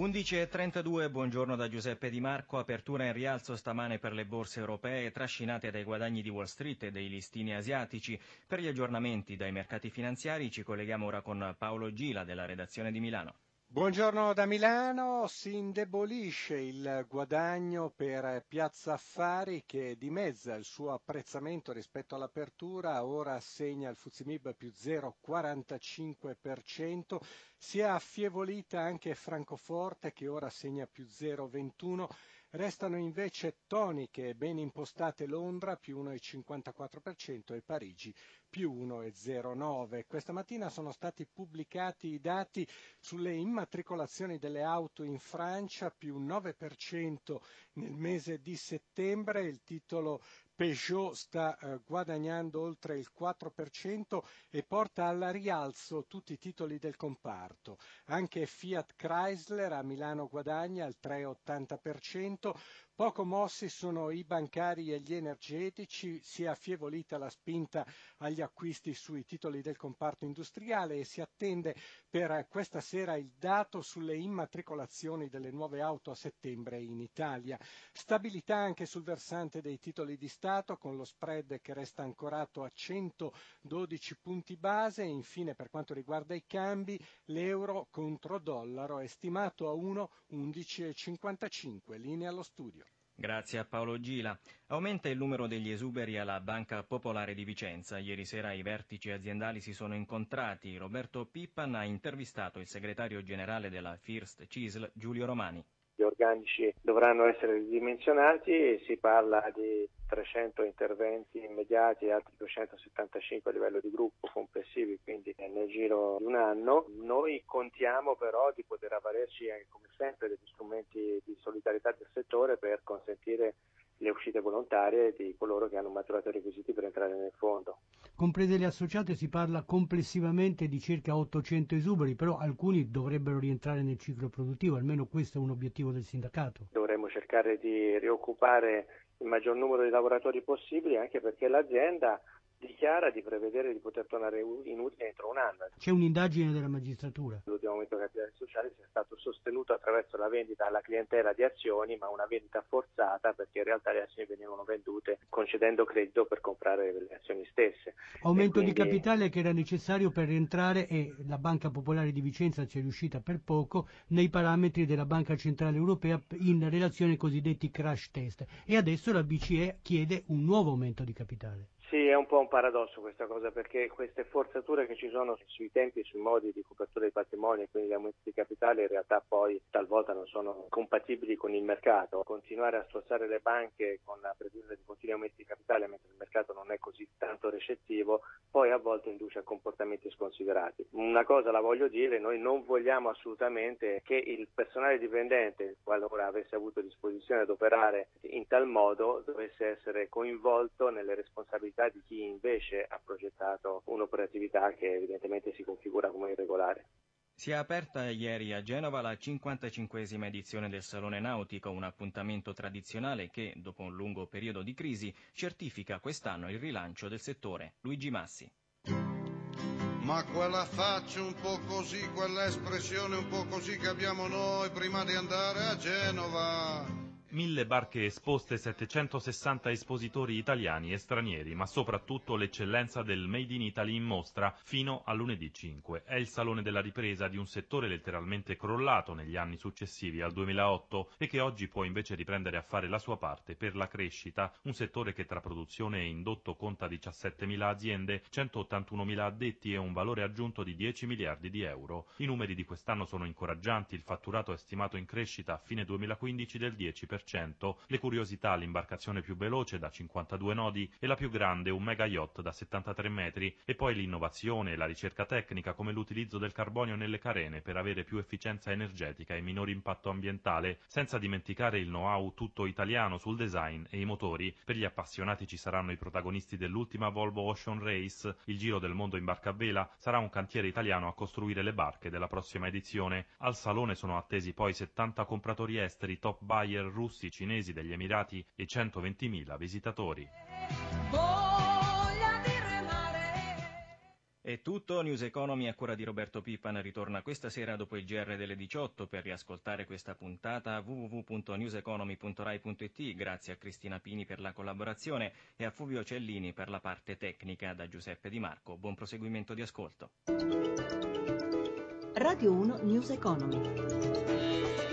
11.32, buongiorno da Giuseppe Di Marco, apertura in rialzo stamane per le borse europee trascinate dai guadagni di Wall Street e dei listini asiatici. Per gli aggiornamenti dai mercati finanziari ci colleghiamo ora con Paolo Gila della redazione di Milano. Buongiorno da Milano, si indebolisce il guadagno per Piazza Affari che dimezza il suo apprezzamento rispetto all'apertura, ora segna il Fuzimib più 0,45%, si è affievolita anche Francoforte che ora segna più 0,21%. Restano invece toniche e ben impostate Londra più 1,54% e Parigi più 1,09. Questa mattina sono stati pubblicati i dati sulle immatricolazioni delle auto in Francia, più 9% nel mese di settembre. Il titolo Peugeot sta eh, guadagnando oltre il 4% e porta al rialzo tutti i titoli del comparto. Anche Fiat Chrysler a Milano guadagna il 3,80%. Poco mossi sono i bancari e gli energetici, si è affievolita la spinta agli acquisti sui titoli del comparto industriale e si attende per questa sera il dato sulle immatricolazioni delle nuove auto a settembre in Italia. Stabilità anche sul versante dei titoli di Stato con lo spread che resta ancorato a 112 punti base e infine per quanto riguarda i cambi l'euro contro dollaro è stimato a 1,1155, linea allo studio. Grazie a Paolo Gila. Aumenta il numero degli esuberi alla Banca Popolare di Vicenza. Ieri sera i vertici aziendali si sono incontrati. Roberto Pippan ha intervistato il segretario generale della First Cisl, Giulio Romani. Gli organici dovranno essere ridimensionati e si parla di 300 interventi immediati e altri 275 a livello di gruppo complessivi, quindi nel giro di un anno. Noi contiamo però di poter avvalerci, come sempre, degli strumenti di solidarietà del settore per consentire le uscite volontarie di coloro che hanno maturato i requisiti per entrare nel fondo. Comprese le associate si parla complessivamente di circa 800 esuberi, però alcuni dovrebbero rientrare nel ciclo produttivo, almeno questo è un obiettivo del sindacato. Dovremmo cercare di rioccupare il maggior numero di lavoratori possibili anche perché l'azienda dichiara di prevedere di poter tornare in utile entro un anno. C'è un'indagine della magistratura. L'ultimo aumento dei capitali sociali sia stato sostenuto attraverso la vendita alla clientela di azioni, ma una vendita forzata perché in realtà le azioni venivano vendute concedendo credito per comprare le azioni stesse. Aumento quindi... di capitale che era necessario per rientrare e la Banca Popolare di Vicenza ci è riuscita per poco nei parametri della Banca Centrale Europea in relazione ai cosiddetti crash test e adesso la BCE chiede un nuovo aumento di capitale. Sì, è un po' un paradosso questa cosa perché queste forzature che ci sono sui tempi e sui modi di copertura dei patrimoni e quindi gli aumenti di capitale in realtà poi talvolta non sono compatibili con il mercato. Continuare a strozzare le banche con la previsione di continui aumenti di capitale mentre il mercato non è così tanto recettivo poi a volte induce a comportamenti sconsiderati. Una cosa la voglio dire, noi non vogliamo assolutamente che il personale dipendente, qualora avesse avuto disposizione ad operare in tal modo, dovesse essere coinvolto nelle responsabilità responsabilità di chi invece ha progettato un'operatività che evidentemente si configura come irregolare. Si è aperta ieri a Genova la 55esima edizione del Salone Nautico, un appuntamento tradizionale che, dopo un lungo periodo di crisi, certifica quest'anno il rilancio del settore. Luigi Massi. Ma quella faccia un po' così, quella espressione un po' così che abbiamo noi prima di andare a Genova. Mille barche esposte, 760 espositori italiani e stranieri, ma soprattutto l'eccellenza del Made in Italy in mostra fino a lunedì 5. È il salone della ripresa di un settore letteralmente crollato negli anni successivi al 2008 e che oggi può invece riprendere a fare la sua parte per la crescita, un settore che tra produzione e indotto conta 17.000 aziende, 181.000 addetti e un valore aggiunto di 10 miliardi di euro. I numeri di quest'anno sono incoraggianti, il fatturato è stimato in crescita a fine 2015 del 10%. 100%, le curiosità l'imbarcazione più veloce da 52 nodi e la più grande un mega yacht da 73 metri e poi l'innovazione e la ricerca tecnica come l'utilizzo del carbonio nelle carene per avere più efficienza energetica e minore impatto ambientale, senza dimenticare il know-how tutto italiano sul design e i motori. Per gli appassionati ci saranno i protagonisti dell'ultima Volvo Ocean Race, il Giro del Mondo in barca a vela, sarà un cantiere italiano a costruire le barche della prossima edizione. Al salone sono attesi poi 70 compratori esteri, top buyer russi, cinesi, degli Emirati e 120.000 visitatori. È tutto, News Economy a cura di Roberto Pippan ritorna questa sera dopo il GR delle 18 per riascoltare questa puntata www.newseconomy.rai.it grazie a Cristina Pini per la collaborazione e a Fulvio Cellini per la parte tecnica da Giuseppe Di Marco. Buon proseguimento di ascolto. Radio 1 News Economy.